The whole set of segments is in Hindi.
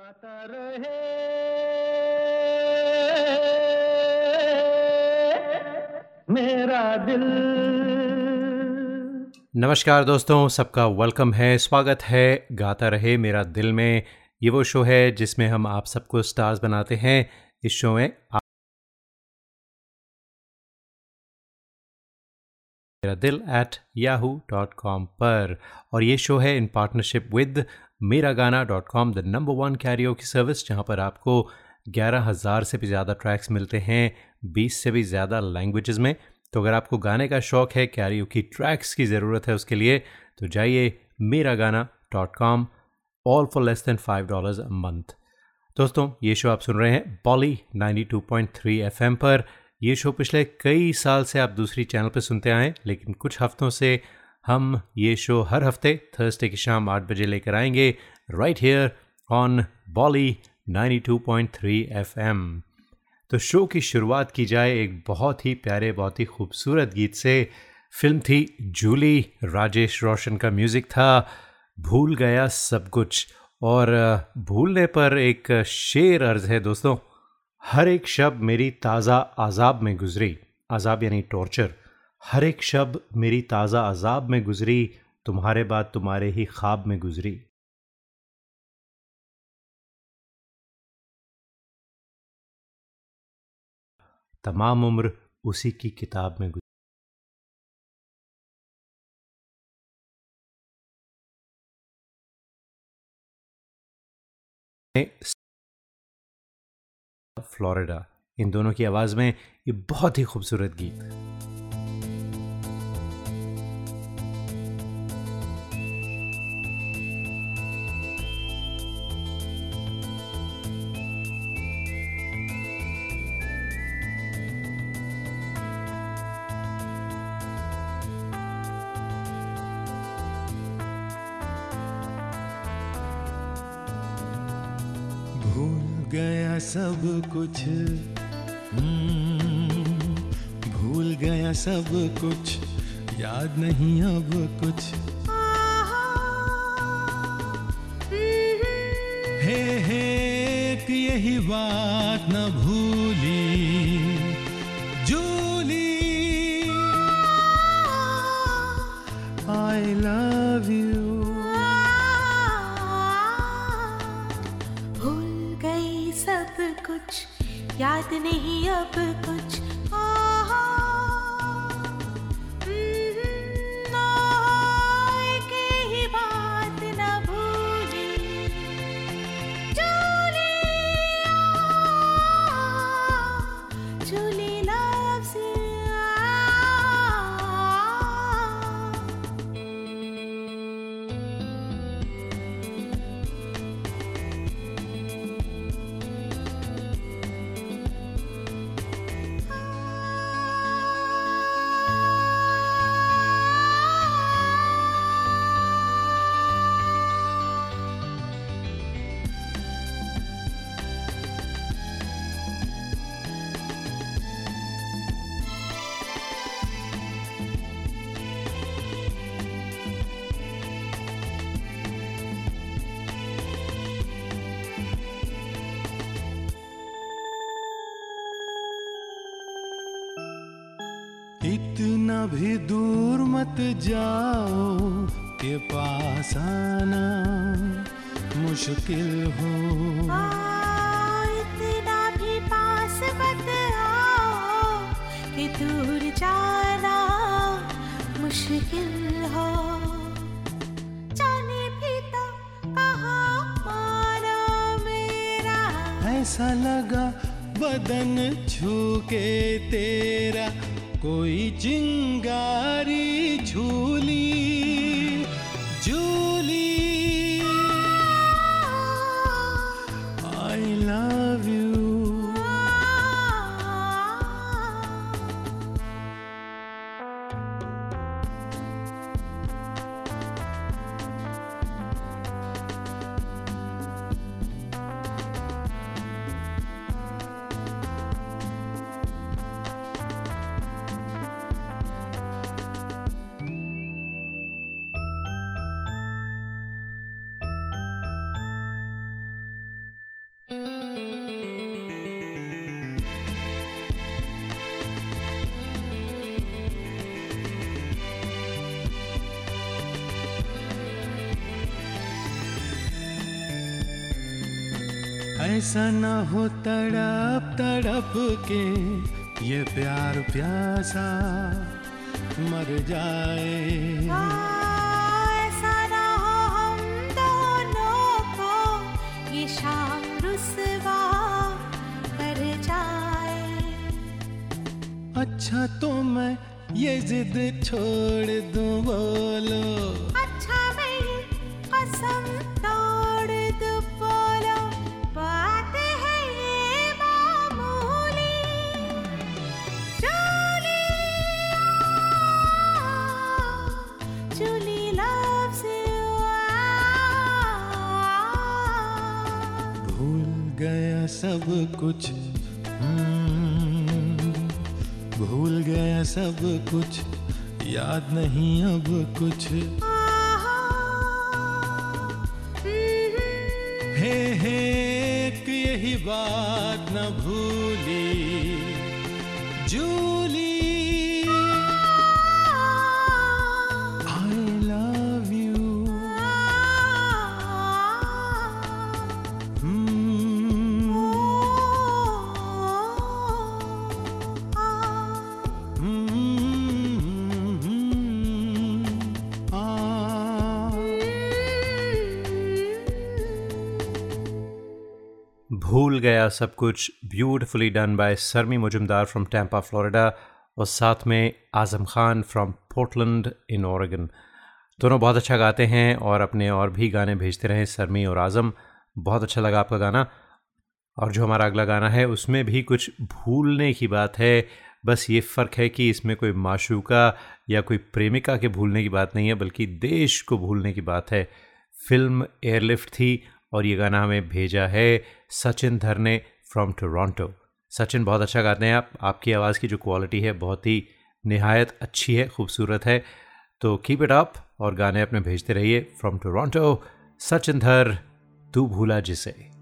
गाता रहे। मेरा दिल। नमस्कार दोस्तों, सबका वेलकम है, स्वागत है। गाता रहे मेरा दिल में। ये वो शो है जिसमें हम आप सबको स्टार्स बनाते हैं। इस शो में आप मेरा Dil at Yahoo dot com पर। और ये शो है इन partnership with Mera Gana dot com the number one carrier की सर्विस जहाँ पर आपको ग्यारह हज़ार से भी ज़्यादा ट्रैक्स मिलते हैं, बीस से भी ज़्यादा लैंग्वेजेस में। तो अगर आपको गाने का शौक़ है कैरियो की ट्रैक्स की ज़रूरत है उसके लिए तो जाइए Mera Gana dot com all for less than five dollars a month दोस्तों, ये शो आप सुन रहे हैं बॉली 92.3 एफएम पर। ये शो पिछले कई साल से आप दूसरी चैनल पर सुनते आए लेकिन कुछ हफ्तों से हम ये शो हर हफ़्ते थर्सडे की शाम आठ बजे लेकर आएँगे right here on Bolly 92.3 FM तो शो की शुरुआत की जाए एक बहुत ही प्यारे, बहुत ही खूबसूरत गीत से। फ़िल्म थी जूली, राजेश रोशन का म्यूज़िक था, भूल गया सब कुछ। और भूलने पर एक शेर अर्ज़ है दोस्तों, हर एक शब्द मेरी ताज़ा आज़ाब में गुजरी। आज़ाब यानी टॉर्चर। हर एक शब मेरी ताज़ा अजाब में गुजरी, तुम्हारे बाद तुम्हारे ही ख्वाब में गुजरी। तमाम उम्र उसी की किताब में गुजरी। फ्लोरिडा, इन दोनों की आवाज़ में ये बहुत ही खूबसूरत गीत। सब कुछ। हम्म, भूल गया सब कुछ। याद नहीं अब कुछ। हे हे यही बात न भूली। भी दूर मत जाओ के पास आना मुश्किल हो इतना भी पास मत आओ कि दूर जाना मुश्किल हो। जाने भी तो कहा मानो मेरा। ऐसा लगा बदन छू के तेरा। कोई चिंगारी झूली के ये प्यार प्यासा मर जाए। ऐसा ना हो हम दोनों को ये शाम रुसवा कर जाए। अच्छा तो मैं ये जिद छोड़ दूँ बोलो अच्छा मैं सब कुछ। हम्म, भूल गया सब कुछ याद नहीं अब कुछ। हे हे एक यही बात न भूली। सब कुछ beautifully done by Sarmi Mujumdar from Tampa Florida और साथ में Azam Khan from Portland in Oregon दोनों बहुत अच्छा गाते हैं और अपने और भी गाने भेजते रहे सरमी और आज़म। बहुत अच्छा लगा आपका गाना। और जो हमारा अगला गाना है, उसमें भी कुछ भूलने की बात है। बस ये फ़र्क है कि इसमें कोई माशूका या कोई प्रेमिका के भूलने की बात नहीं है, बल्कि देश को भूलने की बात है। फ़िल्म एयरलिफ्ट थी और ये गाना हमें भेजा है सचिन धर ने फ्रॉम टोरंटो सचिन, बहुत अच्छा गाते हैं आप। आपकी आवाज़ की जो क्वालिटी है, बहुत ही नहायत अच्छी है, खूबसूरत है। तो कीप इट अप और गाने अपने भेजते रहिए फ्रॉम टोरंटो सचिन धर, तू भूला जिसे।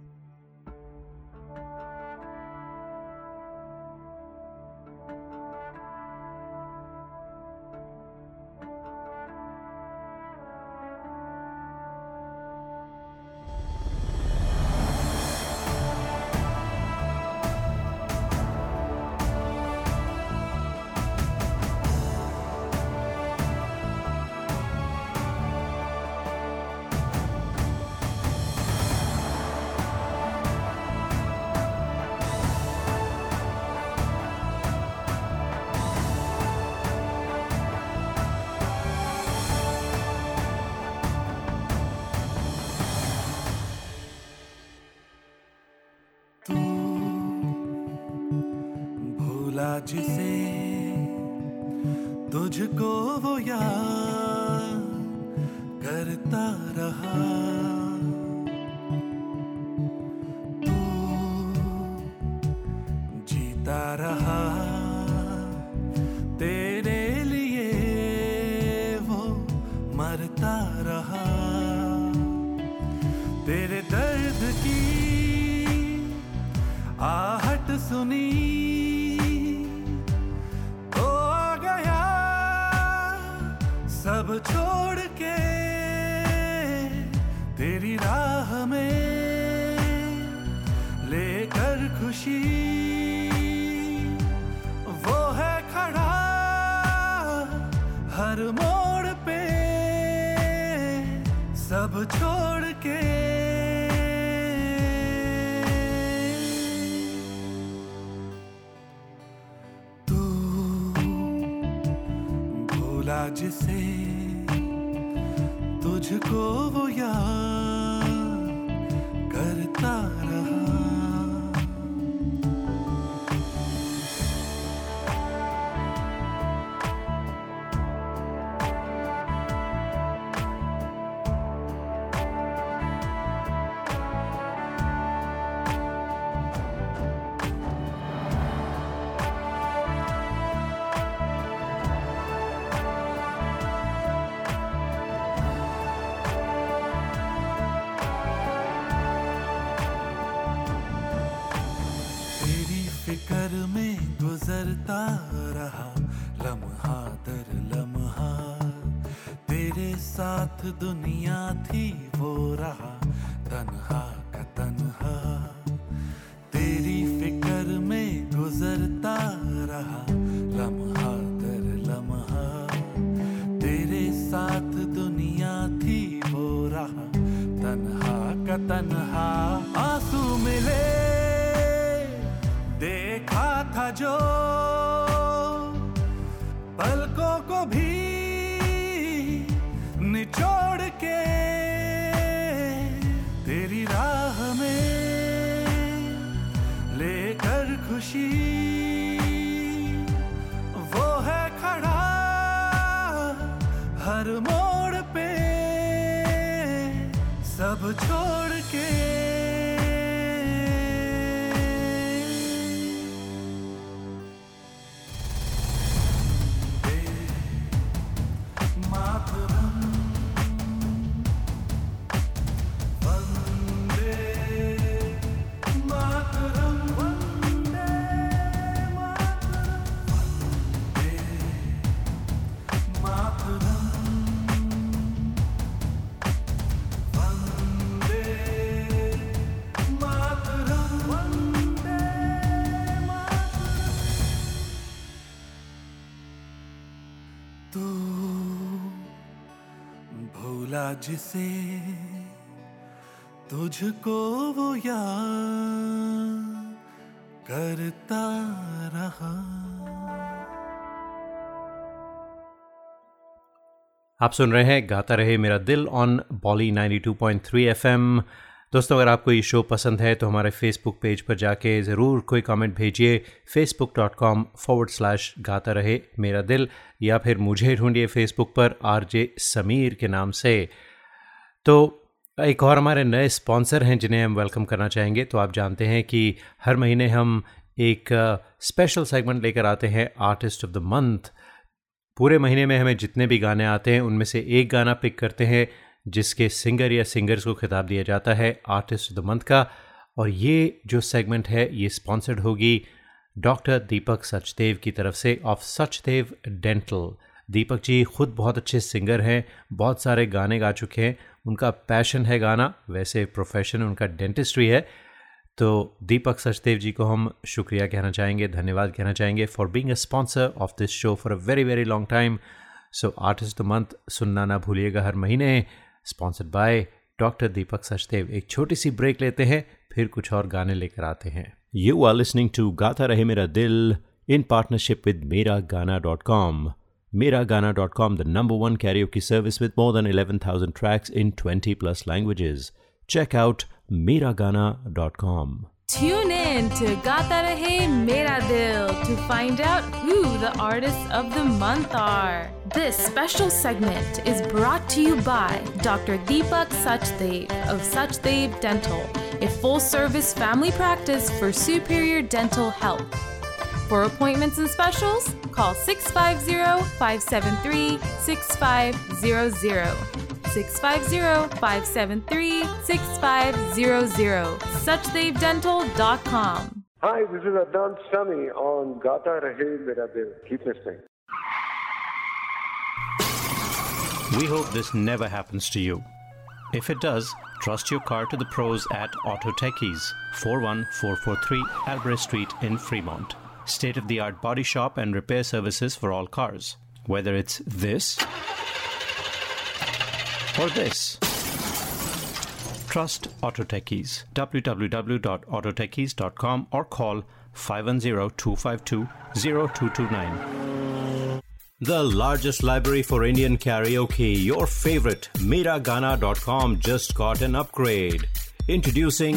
भूला से तुझको वो याद करता भूला जिसे तुझको वो याद करता रहा। आप सुन रहे हैं, गाता रहे मेरा दिल ऑन बॉली 92.3 एफएम दोस्तों, अगर आपको ये शो पसंद है तो हमारे फेसबुक पेज पर जाके ज़रूर कोई कमेंट भेजिए। Facebook dot com forward slash Gaata Rahe Mera दिल, या फिर मुझे ढूंढिए फेसबुक पर आर जे समीर के नाम से। तो एक और हमारे नए स्पॉन्सर हैं जिन्हें हम वेलकम करना चाहेंगे। तो आप जानते हैं कि हर महीने हम एक स्पेशल सेगमेंट लेकर आते हैं आर्टिस्ट ऑफ़ द मंथ पूरे महीने में हमें जितने भी गाने आते हैं, उनमें से एक गाना पिक करते हैं, जिसके सिंगर या सिंगर्स को खिताब दिया जाता है आर्टिस्ट ऑफ़ द मंथ का। और ये जो सेगमेंट है, ये स्पॉन्सर्ड होगी डॉक्टर दीपक सचदेव की तरफ़ से ऑफ़ सचदेव डेंटल दीपक जी खुद बहुत अच्छे सिंगर हैं, बहुत सारे गाने गा चुके हैं। उनका पैशन है गाना, वैसे प्रोफेशन उनका डेंटिस्ट्री है। तो दीपक सचदेव जी को हम शुक्रिया कहना चाहेंगे, धन्यवाद कहना चाहेंगे for being a sponsor of this show for a very very long time so artist month सुनना ना भूलिएगा हर महीने। Sponsored by doctor Deepak Sachdev. एक छोटी सी ब्रेक लेते हैं, फिर कुछ और गाने लेकर आते हैं। यू आर लिसनिंग टू गाता रहे मेरा दिल इन partnership with Mera Gana dot com Miragana.com, the number one karaoke service with more than 11,000 tracks in 20 plus languages. Check out Miragana.com. Tune in to Gata Rahe Mera Dil to find out who the artists of the month are. This special segment is brought to you by Dr. Deepak Sachdev of Sachdev Dental, a full service family practice for superior dental health. For appointments and specials, call 650 573 6500. 650 573 6500. SuchdevDental.com. Hi, this is Adnan Sami on Gata Rahe Mera Dil. Keep listening. We hope this never happens to you. If it does, trust your car to the pros at Auto Techies, 41443 Albrecht Street in Fremont. State of the art body shop and repair services for all cars. Whether it's this or this. Trust Autotechies. Www.autotechies.com or call 510-252-0229. The largest library for Indian karaoke, your favorite, Miragana.com just got an upgrade. Introducing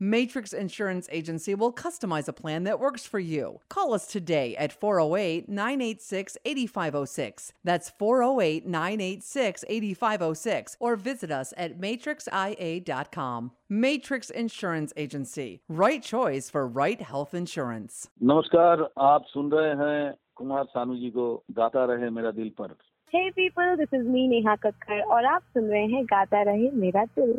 Matrix Insurance Agency will customize a plan that works for you. Call us today at 408 986 8506. That's 408 986 8506. Or visit us at matrixia.com. Matrix Insurance Agency. Right choice for right health insurance. नमस्कार आप सुन रहे हैं कुमार सानू जी को गाता रहे मेरा दिल पर Hey people, this is me Neha Kakkar और आप सुन रहे हैं गाता रहे मेरा दिल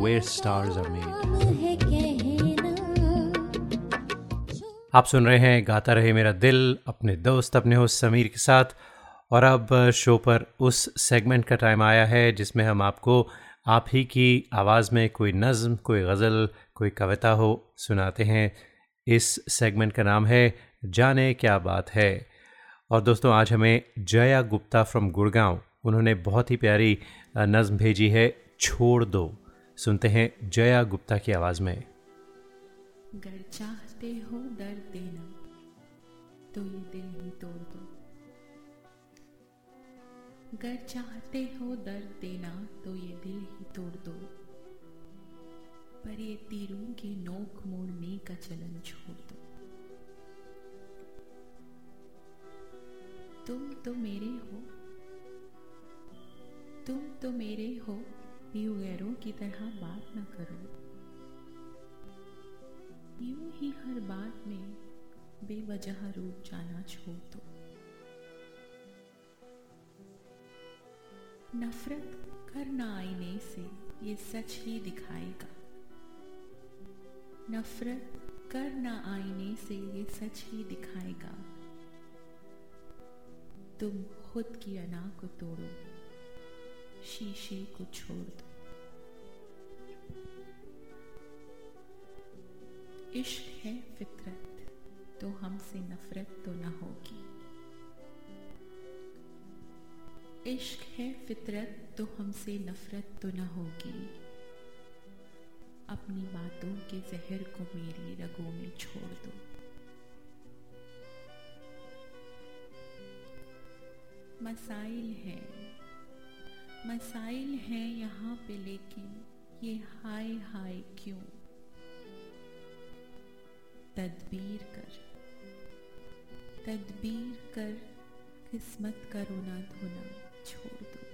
where stars are made. आप सुन रहे हैं गाता रहे मेरा दिल अपने दोस्त अपने होस्ट समीर के साथ। और अब शो पर उस सेगमेंट का टाइम आया है जिसमें हम आपको आप ही की आवाज़ में कोई नज़म कोई गज़ल कोई कविता हो सुनाते हैं। इस सेगमेंट का नाम है जाने क्या बात है। और दोस्तों आज हमें जया गुप्ता फ्रॉम गुड़गांव उन्होंने बहुत ही प्यारी नज़म भेजी है छोड़ दो। सुनते हैं जया गुप्ता की आवाज़ में। गर चाहते हो दर्द देना तो ये दिल ही तोड़ दो। गर चाहते हो दर्द देना तो ये दिल ही तोड़ दो। पर ये तीरों की नोक मोड़ने का चलन छोड़ दो। तुम तो मेरे हो, तुम तो मेरे हो यूँ गैरों की तरह बात न करो। यूँ ही हर बात में बेवजह रूप जाना छोड़ दो। नफरत करना आईने से ये सच ही दिखाएगा। नफरत करना आईने से ये सच ही दिखाएगा। तुम खुद की अना को तोड़ो। शीशे को छोड़ दो। इश्क है फितरत तो हमसे नफरत तो न होगी। इश्क है फितरत तो हमसे नफरत तो ना होगी। अपनी बातों के जहर को मेरी रगों में छोड़ दो। मसाइल है मसाइल हैं यहाँ पे लेकिन ये हाय हाय क्यों? तदबीर कर। तदबीर कर, किस्मत का रोना धोना छोड़ दो।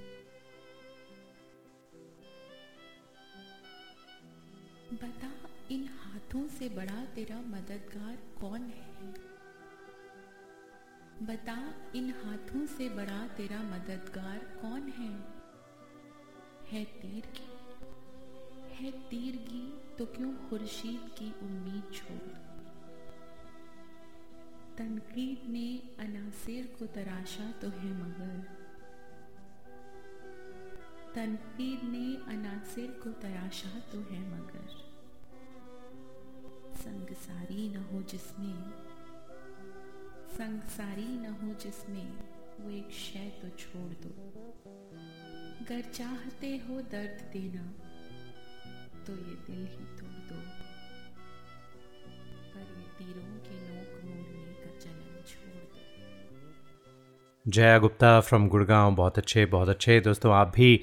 बता, इन हाथों से बड़ा तेरा मददगार कौन है? बता, इन हाथों से बड़ा तेरा मददगार कौन है? है तीर की। है तीरगी तो क्यों खुर्शीद की उम्मीद छोड़? तनकीद ने अनासिर को तराशा तो है मगर। तनकीद ने अनासिर को तराशा तो है मगर। संगसारी न हो जिसमें, संगसारी न हो जिसमें वो एक शय तो छोड़ दो। गर चाहते हो दर्द देना तो ये दिल ही तोड़ दो। पर ये तीरों के नोक मोड़ने का चलन छोड़ दो। जया गुप्ता फ्रॉम गुड़गांव, बहुत अच्छे बहुत अच्छे। दोस्तों, आप भी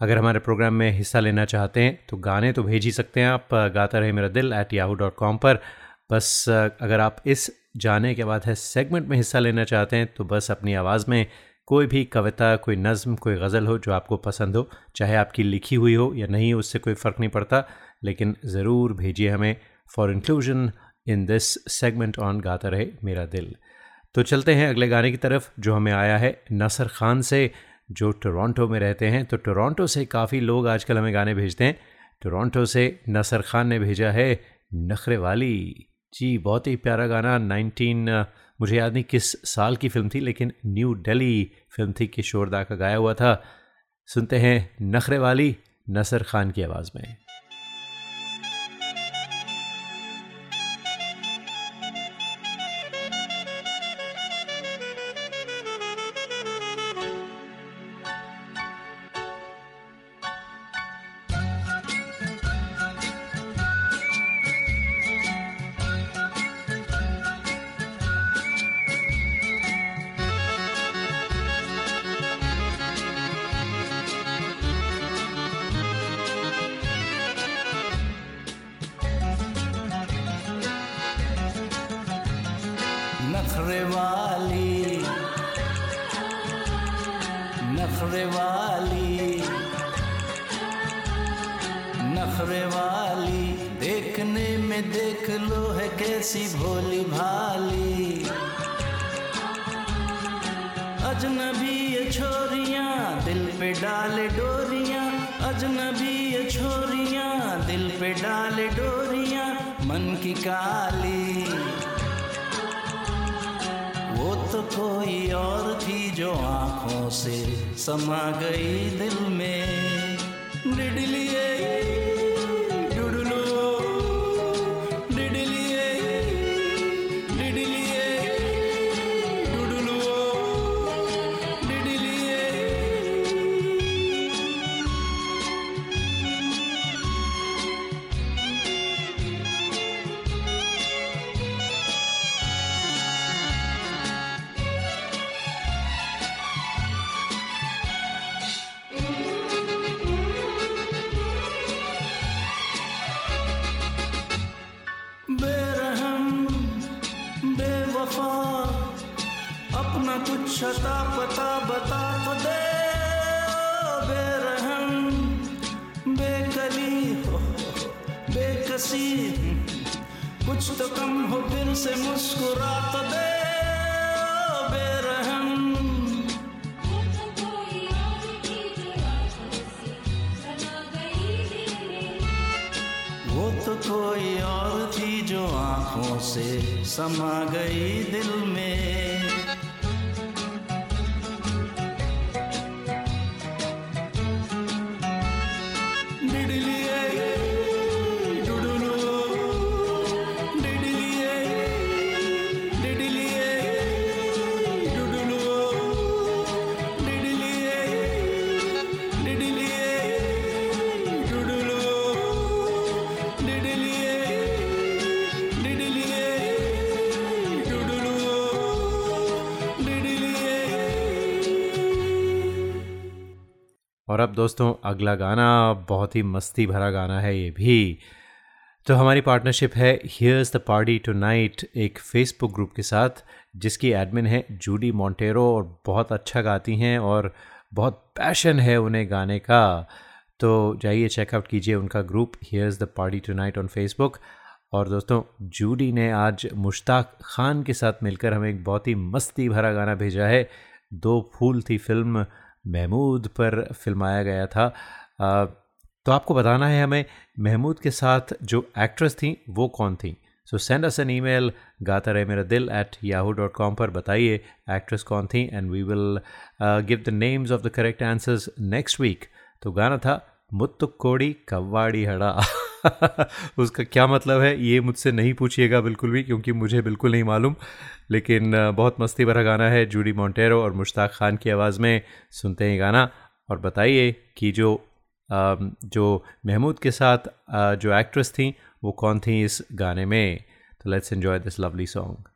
अगर हमारे प्रोग्राम में हिस्सा लेना चाहते हैं तो गाने तो भेज ही सकते हैं। आप गाता Rahe Mera Dil at Yahoo dot com पर। बस अगर आप इस जाने के बाद है सेगमेंट में हिस्सा लेना चाहते हैं तो बस अपनी आवाज़ में कोई भी कविता, कोई नज़म, कोई गज़ल हो जो आपको पसंद हो, चाहे आपकी लिखी हुई हो या नहीं, उससे कोई फ़र्क नहीं पड़ता। लेकिन ज़रूर भेजिए हमें for inclusion in this segment on Gaata Rahe Mera दिल। तो चलते हैं अगले गाने की तरफ़, जो हमें आया है नसर खान से, जो टोरंटो में रहते हैं। तो टोरंटो से काफ़ी लोग आजकल हमें गाने भेजते हैं। टोरंटो से नसर खान ने भेजा है नखरे वाली। जी, बहुत ही प्यारा गाना 19 मुझे याद नहीं किस साल की फ़िल्म थी, लेकिन न्यू दिल्ली फ़िल्म थी, किशोरदा का गाया हुआ था। सुनते हैं नखरे वाली नसर खान की आवाज़ में। अता पता बता तो दे बेरहम, बेकली हो, बेकसी। कुछ तो कम हो फिर से मुस्कुरा तो दे बेरहम। वो तो कोई और थी जो आँखों से समा गई दिल दोस्तों, अगला गाना बहुत ही मस्ती भरा गाना है ये भी। तो हमारी पार्टनरशिप है here's the party tonight एक फेसबुक ग्रुप के साथ, जिसकी एडमिन है जूडी मोंटेरो और बहुत अच्छा गाती हैं और बहुत पैशन है उन्हें गाने का। तो जाइए चेकआउट कीजिए उनका group here's the party tonight on Facebook और दोस्तों जूडी ने आज मुश्ताक खान के साथ मिलकर हमें एक बहुत ही मस्ती भरा गाना भेजा है। दो फूल थी फ़िल्म महमूद पर फिल्माया गया था। तो आपको बताना है हमें, महमूद के साथ जो एक्ट्रेस थी, वो कौन थी? So send us an email Gaata Rahe Mera दिल एट याहू डॉट कॉम पर बताइए एक्ट्रेस कौन थी and we will give the names of the correct answers next week तो गाना था मुत्तु कोड़ी कव्वाड़ी हड़ा। उसका क्या मतलब है? ये मुझसे नहीं पूछिएगा बिल्कुल भी, क्योंकि मुझे बिल्कुल नहीं मालूम। लेकिन बहुत मस्ती भरा गाना है जूडी मोंटेरो और मुश्ताक खान की आवाज़ में। सुनते हैं गाना और बताइए कि जो जो महमूद के साथ जो एक्ट्रेस थी, वो कौन थी इस गाने में? तो let's enjoy this lovely song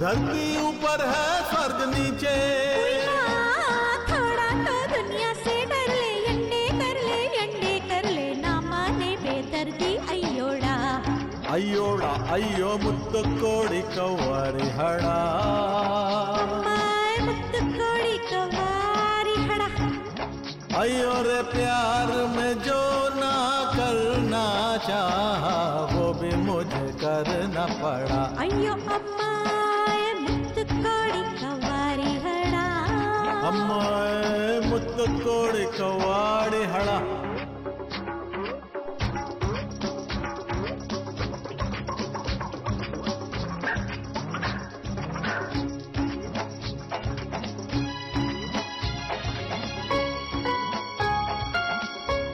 धरती ऊपर है स्वर्ग नीचे। थोड़ा तो दुनिया से डर ले अंडे कर ले अंडे कर ले ना माने बेदर्दी अयोड़ा। अयोड़ा अयो मुत्तु कोड़ी कवारी हड़ा। मुत्तु कोड़ी कवारी हड़ा। अयो रे प्यार में जो ना करना चाहा वो भी मुझे करना पड़ा। अयो अब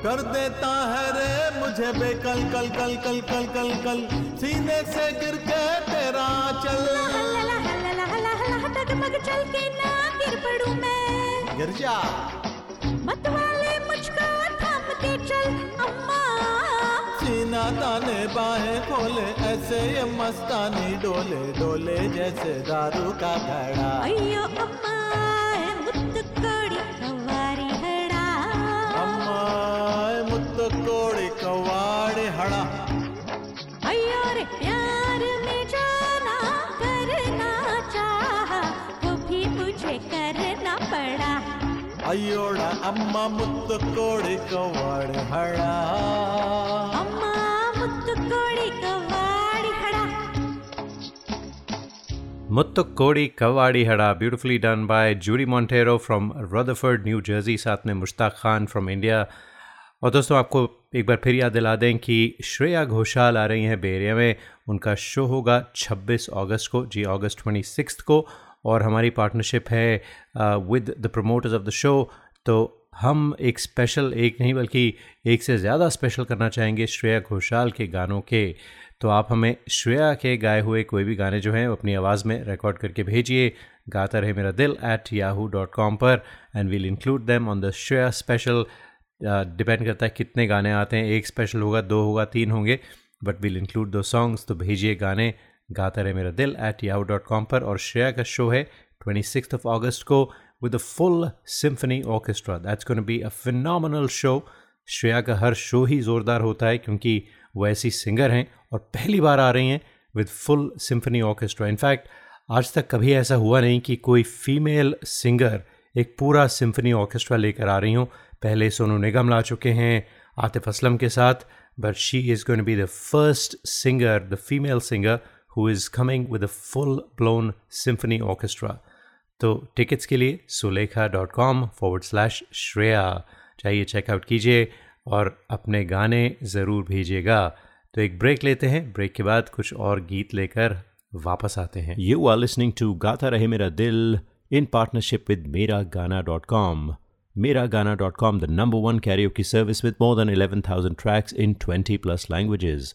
कर देता है रे मुझे बेकल कल कल कल कल कल कल सीने से गिर के तेरा चल डगमग चल के ना गिर पड़ूं मैं गिर जा मत वाले मुझको थाम के चल अम्मा। सीना ताने बाहे खोले ऐसे ये मस्तानी डोले डोले जैसे दारू का घड़ा अयो अम्मा मुत्तु कोड़ी कवारी हड़ा अम्मा मुत्त ಅಯ್ಯೋಳ ಅಮ್ಮ ಮುತ್ತು ಕೋಡಿ ಕವಾಡಿ ಹಳ अम्मा Muthu Kodi Kawadi हड़ा Muttukodi Kawadi Hada, beautifully done by Judy Montero from Rutherford, New Jersey, साथ में मुश्ताक खान from India. और दोस्तों आपको एक बार फिर याद दिला दें कि श्रेया घोषाल आ रही हैं बेरिया में उनका शो होगा 26 अगस्त को जी अगस्त 26 को और हमारी पार्टनरशिप है with the promoters of the show तो हम एक स्पेशल एक नहीं बल्कि एक से ज़्यादा स्पेशल करना चाहेंगे श्रेया घोषाल के गानों के। तो आप हमें श्रेया के गाए हुए कोई भी गाने जो हैं अपनी आवाज़ में रिकॉर्ड करके भेजिए। Gaata Rahe Mera Dil at Yahoo dot com पर and we'll include them on the Shreya special depend करता है कितने गाने आते हैं, एक स्पेशल होगा, दो होगा, तीन होंगे बट विल इंक्लूड दो सॉन्ग्स तो भेजिए गाने। गाता Rahe Mera Dil at Yahoo dot com पर और श्रेया का शो है ट्वेंटी सिक्स ऑफ़ ऑगस्ट को with a full symphony orchestra that's gonna be a final show Shreya का हर शो ही ज़ोरदार होता है क्योंकि वो ऐसी सिंगर हैं और पहली बार आ रही हैं with full symphony orchestra in fact आज तक कभी ऐसा हुआ नहीं कि कोई फीमेल सिंगर एक पूरा सिम्फनी ऑर्केस्ट्रा लेकर आ रही हूँ। पहले सोनू निगम ला चुके हैं आतिफ असलम के साथ but she is going be the first singer the female singer who is coming with a full blown symphony orchestra तो टिकट्स के लिए Sulekha dot com forward slash Shreya. चाहिए चेकआउट कीजिए और अपने गाने ज़रूर भेजिएगा। तो एक ब्रेक लेते हैं। ब्रेक के बाद कुछ और गीत लेकर वापस आते हैं। यू आर लिसनिंग टू गाता रहे मेरा दिल इन partnership with Mera Gana dot com Miragana.com, the number one karaoke service with more than 11,000 tracks in 20 plus languages.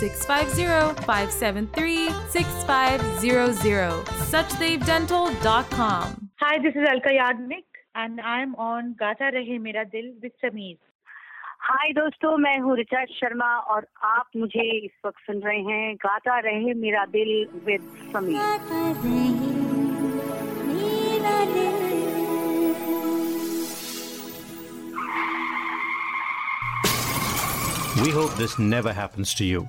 650-573-6500. SuchdevDental.com. Hi, this is Alka Yagnik, and I'm on Gata Rahe Mera Dil with Sameer. हाय दोस्तों मैं हूँ ऋचा शर्मा और आप मुझे इस वक्त सुन रहे हैं गाता रहे मेरा दिल with Sameer We hope this never happens to you.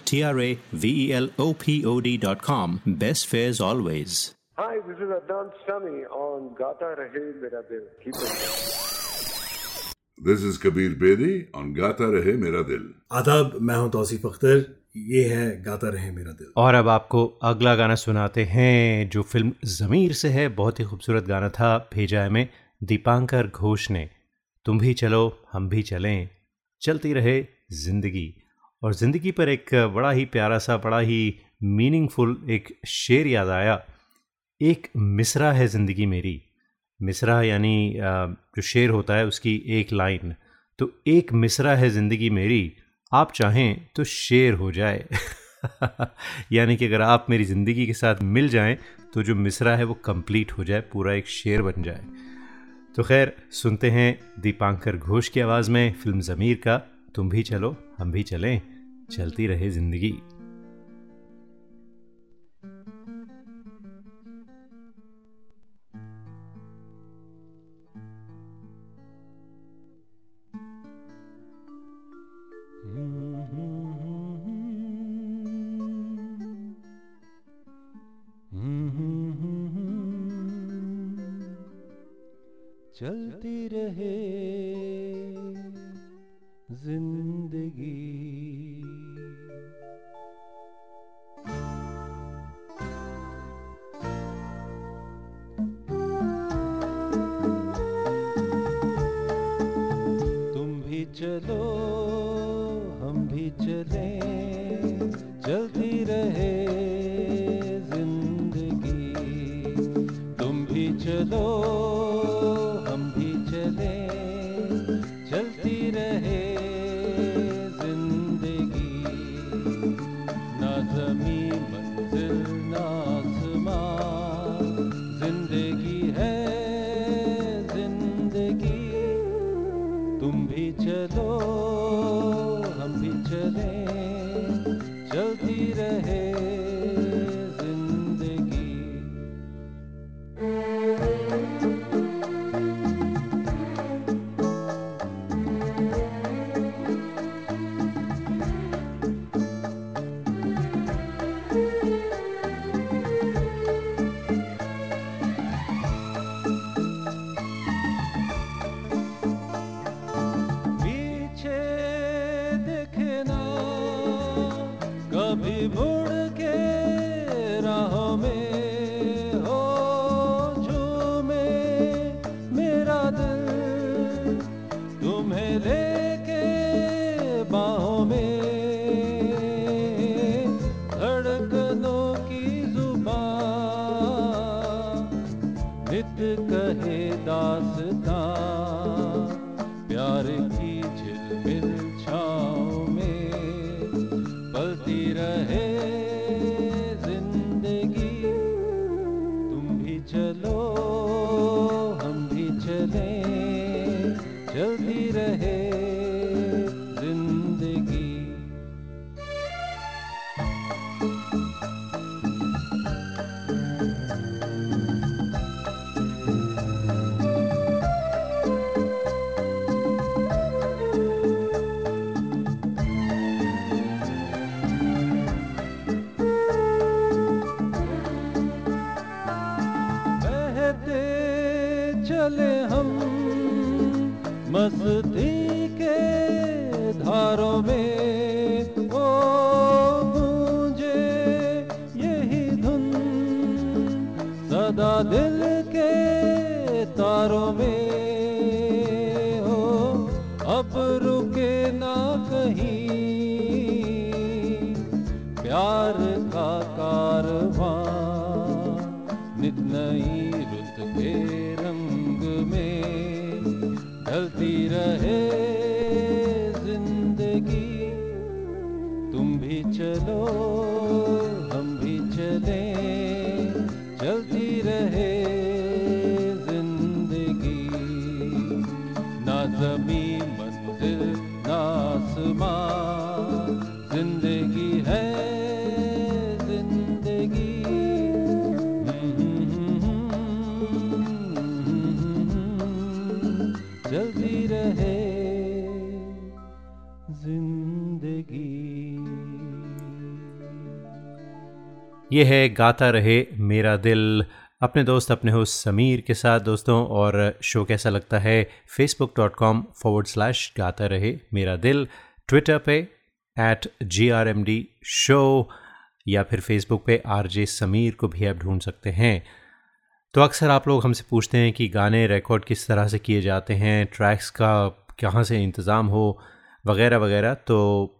T R A V E L O P O D.com. Best fares always. Hi, this is Adnan Sami on Gata Rahe Mera Dil. Keep it. This is Kabir Bedi on Gata Rahe Mera Dil. आदाब मैं हूँ तौसीफ अख्तर ये है गाता रहे मेरा दिल और अब आपको अगला गाना सुनाते हैं जो फ़िल्म ज़मीर से है बहुत ही खूबसूरत गाना था भेजा है में दीपांकर घोष ने तुम भी चलो हम भी चलें चलती रहे ज़िंदगी और ज़िंदगी पर एक बड़ा ही प्यारा सा, बड़ा ही मीनिंगफुल एक शेर याद आया। एक मिसरा है ज़िंदगी मेरी। मिसरा यानी जो शेर होता है उसकी एक लाइन। तो एक मिसरा है ज़िंदगी मेरी, आप चाहें तो शेर हो जाए। यानी कि अगर आप मेरी ज़िंदगी के साथ मिल जाएँ तो जो मिसरा है वो कंप्लीट हो जाए, पूरा एक शेर बन जाए। तो खैर, सुनते हैं दीपांकर घोष की आवाज़ में फ़िल्म ज़मीर का। तुम भी चलो, हम भी चलें। चलती रहे ज़िंदगी। चलती रहे ज़िंदगी। चलो हम भी चले चलती रहे ज़िंदगी। तुम भी चलो। तुम भी चलो हम भी चले चलती रहे। ये है गाता रहे मेरा दिल। अपने दोस्त, अपने होस्ट समीर के साथ दोस्तों, और शो कैसा लगता है? Facebook dot com forward slash Gaata Rahe Mera Dil. Twitter पे at G R M D show या फिर फेसबुक पे आर जे समीर को भी आप ढूंढ सकते हैं। तो अक्सर आप लोग हमसे पूछते हैं कि गाने रिकॉर्ड किस तरह से किए जाते हैं ट्रैक्स का कहाँ से इंतज़ाम हो वगैरह वगैरह। तो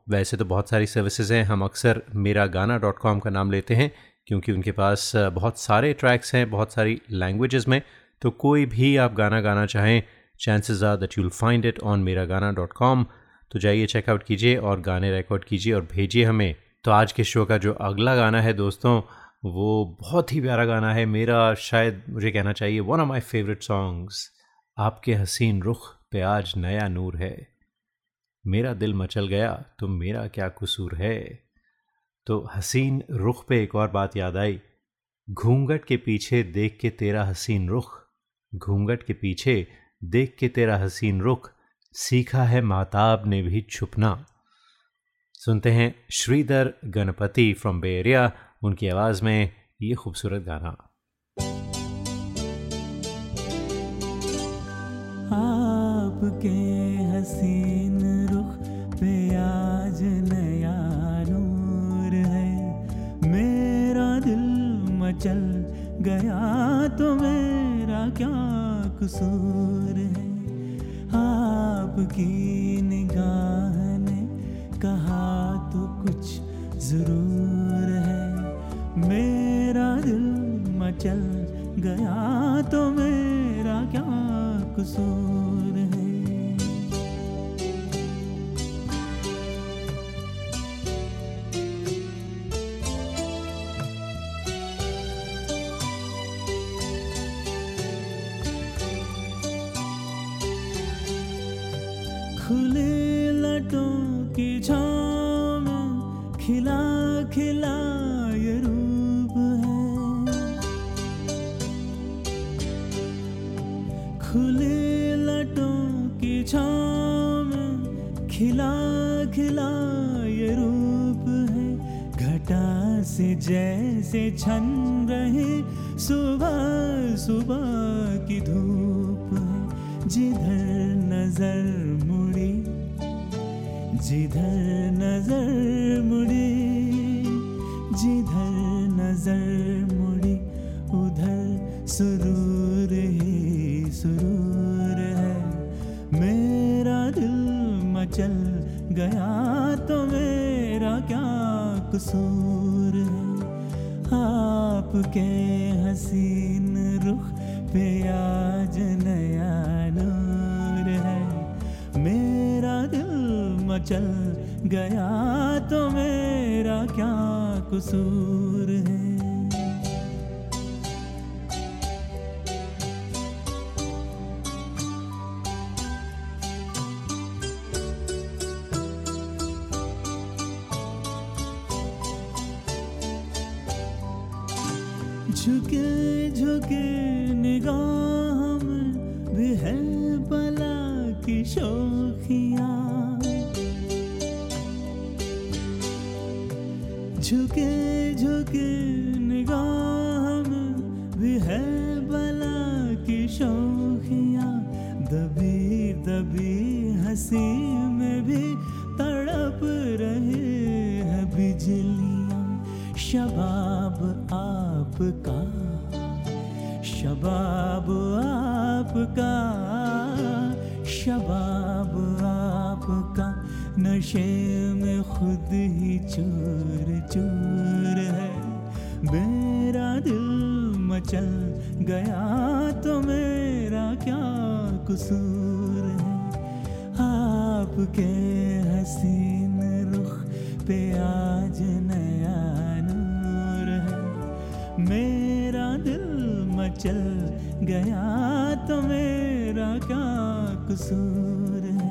वैसे तो बहुत सारी सर्विसेज़ हैं। हम अक्सर मेरा गाना डॉट कॉम का नाम लेते हैं, क्योंकि उनके पास बहुत सारे ट्रैक्स हैं, बहुत सारी लैंग्वेजेस में। तो कोई भी आप गाना गाना चाहें chances are that you'll find it on Mera Gana dot com तो जाइए चेकआउट कीजिए और गाने रिकॉर्ड कीजिए और भेजिए हमें। तो आज के शो का जो अगला गाना है दोस्तों, वो बहुत ही प्यारा गाना है। मेरा शायद मुझे कहना चाहिए one of my favourite songs आपके हसीन रुख पे आज नया नूर है। मेरा दिल मचल गया तो मेरा क्या कसूर है? तो हसीन रुख पे एक और बात याद आई। घूंघट के पीछे देख के तेरा हसीन रुख, घूंघट के पीछे देख के तेरा हसीन रुख, सीखा है माताब ने भी छुपना। सुनते हैं श्रीधर गणपति फ्रॉम बेरिया उनकी आवाज़ में ये खूबसूरत गाना। कसूर है। आपकी निगाह ने कहा तो कुछ ज़रूर है। मेरा दिल मचल गया तो मेरा क्या कसूर? से जैसे छन रहे, सुबह सुबह की धूप जिधर नज़र मुड़ी, जिधर नज़र मुड़ी, जिधर नज़र मुड़ी, उधर सुरूर ही सुरूर है। मेरा दिल मचल गया तो मेरा क्या कसूर? आपके हसीन रुख पे आज नया नूर है। मेरा दिल मचल गया तो मेरा क्या कसूर है? शबाब आपका शबाब आपका शबाब आपका, नशे में खुद ही चोर चोर है। मेरा दिल मचल गया तो मेरा क्या कसूर है? आपके हसीन रुख पे आज दिल मचल गया तो मेरा क्या कसूर है?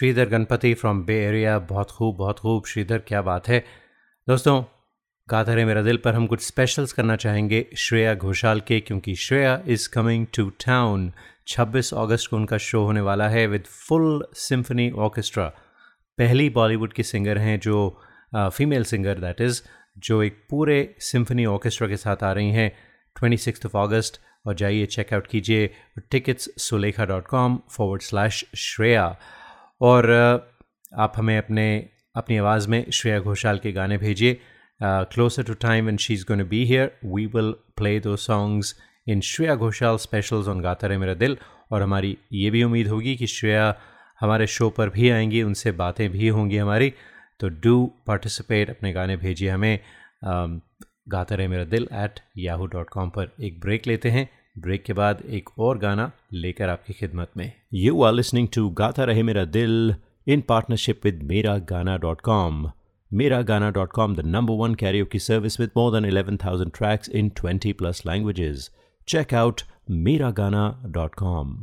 Shridhar Ganapati from Bay Area बहुत खूब बहुत खूब। श्रीधर, क्या बात है। दोस्तों गाता रहे मेरा दिल पर। हम कुछ स्पेशल्स करना चाहेंगे श्रेया घोषाल के, क्योंकि Shreya is coming to town 26 अगस्त को उनका शो होने वाला है विद फुल सिम्फनी ऑर्केस्ट्रा पहली बॉलीवुड की सिंगर हैं जो फीमेल सिंगर दैट इज़ जो एक पूरे सिम्फनी ऑर्केस्ट्रा के साथ आ रही हैं। ट्वेंटी सिक्स ऑफ़ अगस्त और जाइए चेकआउट कीजिए। Tickets Sulekha dot com forward slash Shreya. और आप हमें अपने, अपनी आवाज़ में श्रेया घोषाल के गाने भेजिए। Closer to time and she is gonna be here we will play दो songs in Shreya Ghoshal specials on Gaata Rahe Mera दिल। और हमारी ये भी उम्मीद होगी कि श्रेया हमारे शो पर भी आएँगी, उनसे बातें भी होंगी हमारी। तो डू पार्टिसिपेट अपने गाने भेजिए हमें। गाता Rahe Mera Dil at Yahoo dot com पर एक ब्रेक लेते हैं। ब्रेक के बाद एक और गाना लेकर आपकी खिदमत में। यू आर लिसनिंग टू गाता रहे मेरा दिल इन पार्टनरशिप विद मेरा गाना dot com Mera Gana dot com the number one carrier की service with more than eleven thousand tracks in twenty plus languages check out Mera Gana dot com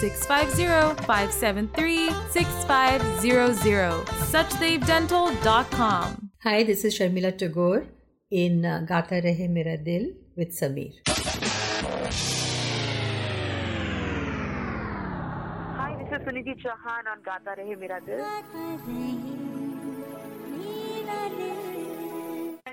650 573 6500. SuchDaveDental.com. Hi, this is Sharmila Tagore in uh, Gata Rahe Mera Dil with Sameer. Hi, this is Suniti Chauhan on Gata Rahe Mera Dil.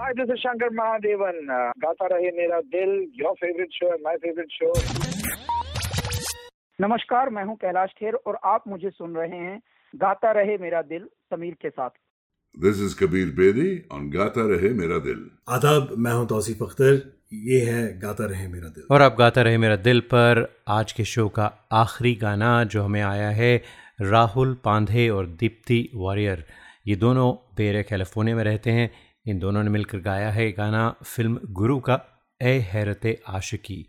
Hi, this is Shankar Mahadevan. Uh, Gaata Rahe Mera Dil your favourite show my favourite show नमस्कार मैं हूँ कैलाश खेर और आप मुझे सुन रहे हैं गाता रहे मेरा दिल समीर के साथ। This is Kabir Bedi on Gata Rahe Mera Dil. आदाब मैं हूँ तौसीफ अख्तर। ये है गाता रहे मेरा दिल। और आप गाता रहे मेरा दिल पर आज के शो का आखिरी गाना जो हमें आया है राहुल पांधे और दीप्ति वॉरियर। ये दोनों बेरे कैलिफ़ोर्निया में रहते हैं। इन दोनों ने मिलकर गाया है गाना फ़िल्म गुरु का, ए हैरत आशिकी।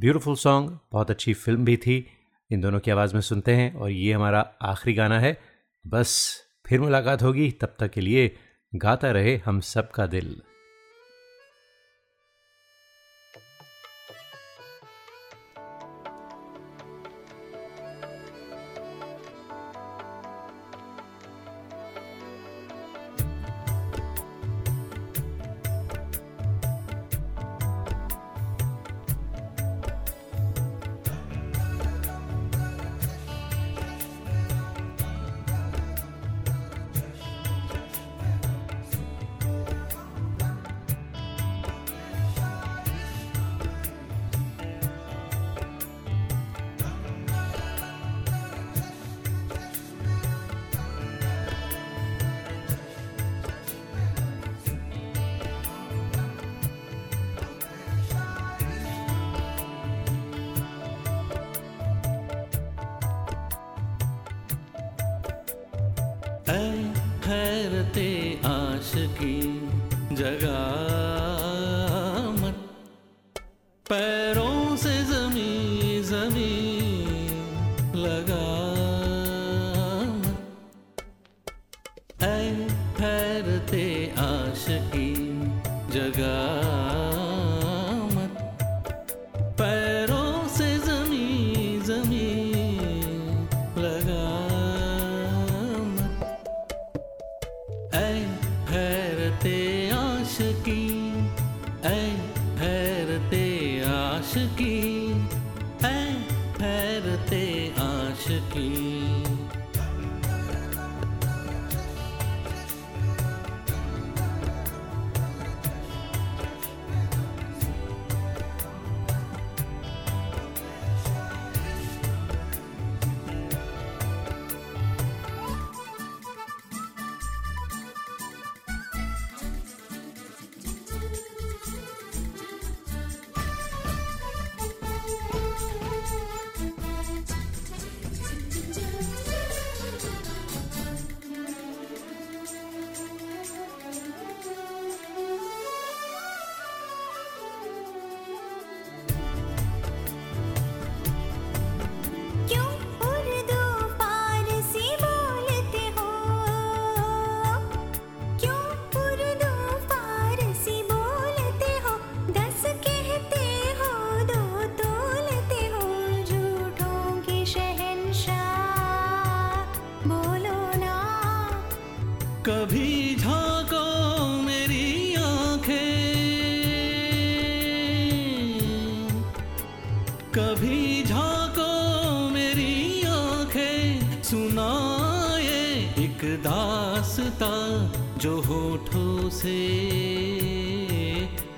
ब्यूटीफुल सॉन्ग बहुत अच्छी फ़िल्म भी थी। इन दोनों की आवाज़ में सुनते हैं और ये हमारा आखिरी गाना है। बस फिर मुलाकात होगी, तब तक के लिए गाता रहे हम सब का दिल। 这个 कभी झांको मेरी आँखें सुनाए एक दासता जो होठों से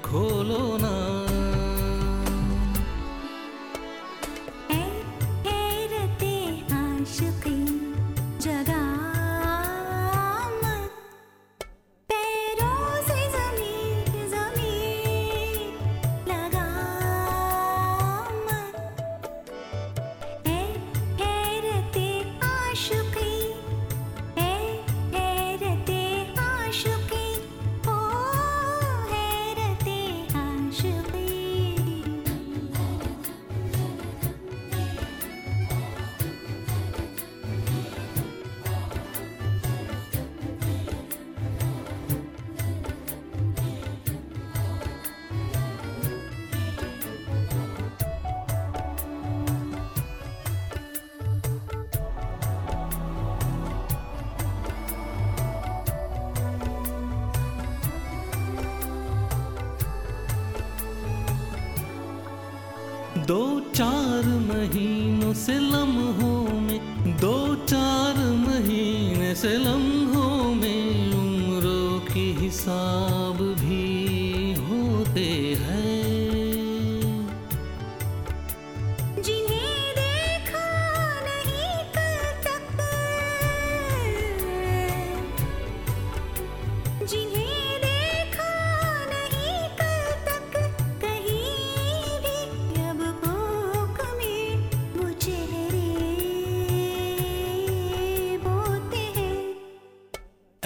खोलो ना।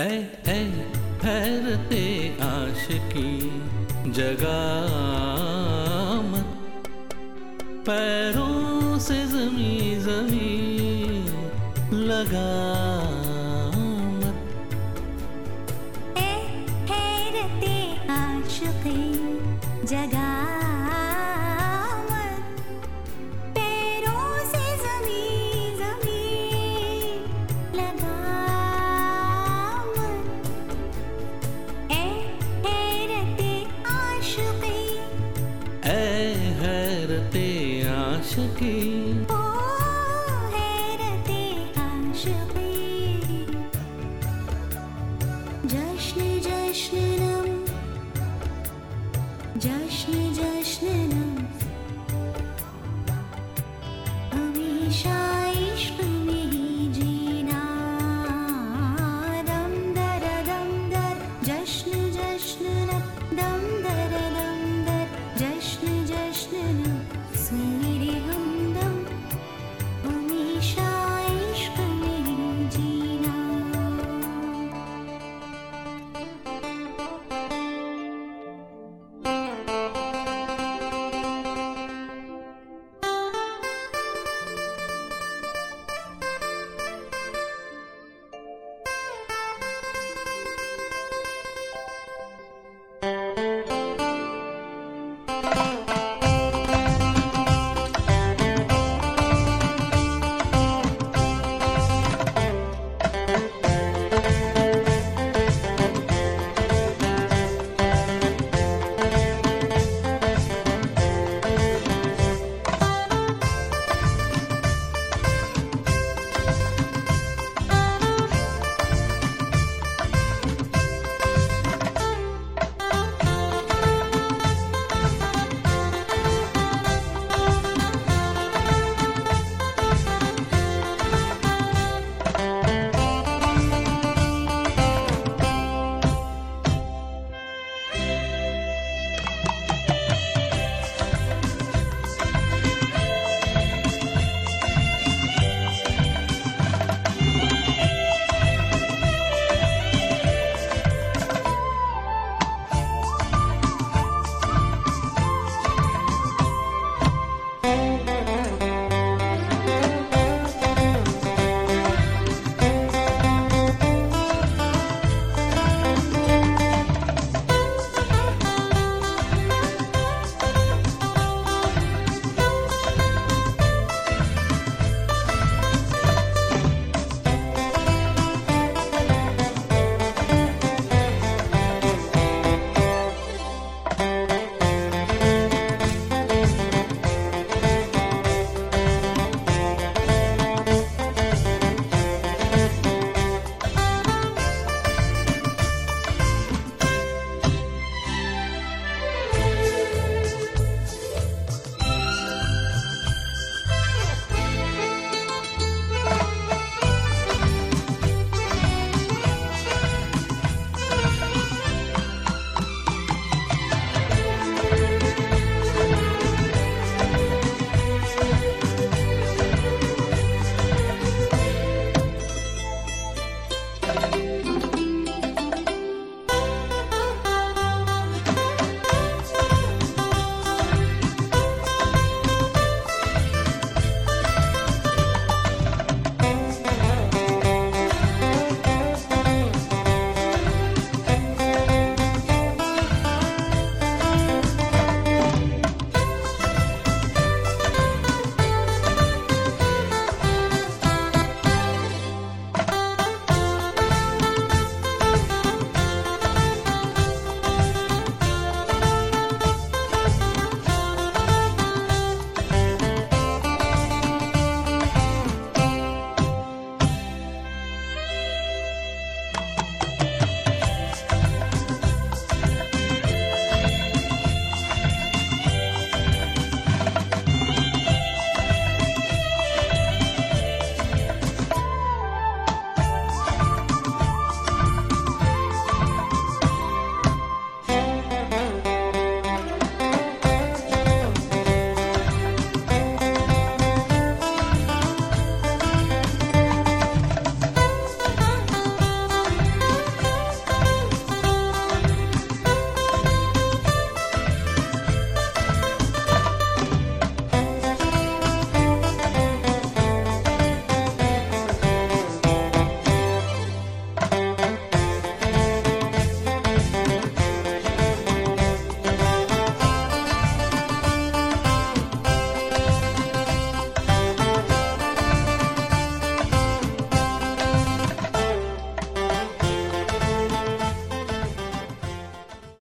ऐ ऐ ठहरते आशिकी जगाम पैरों से जमी जमी लगा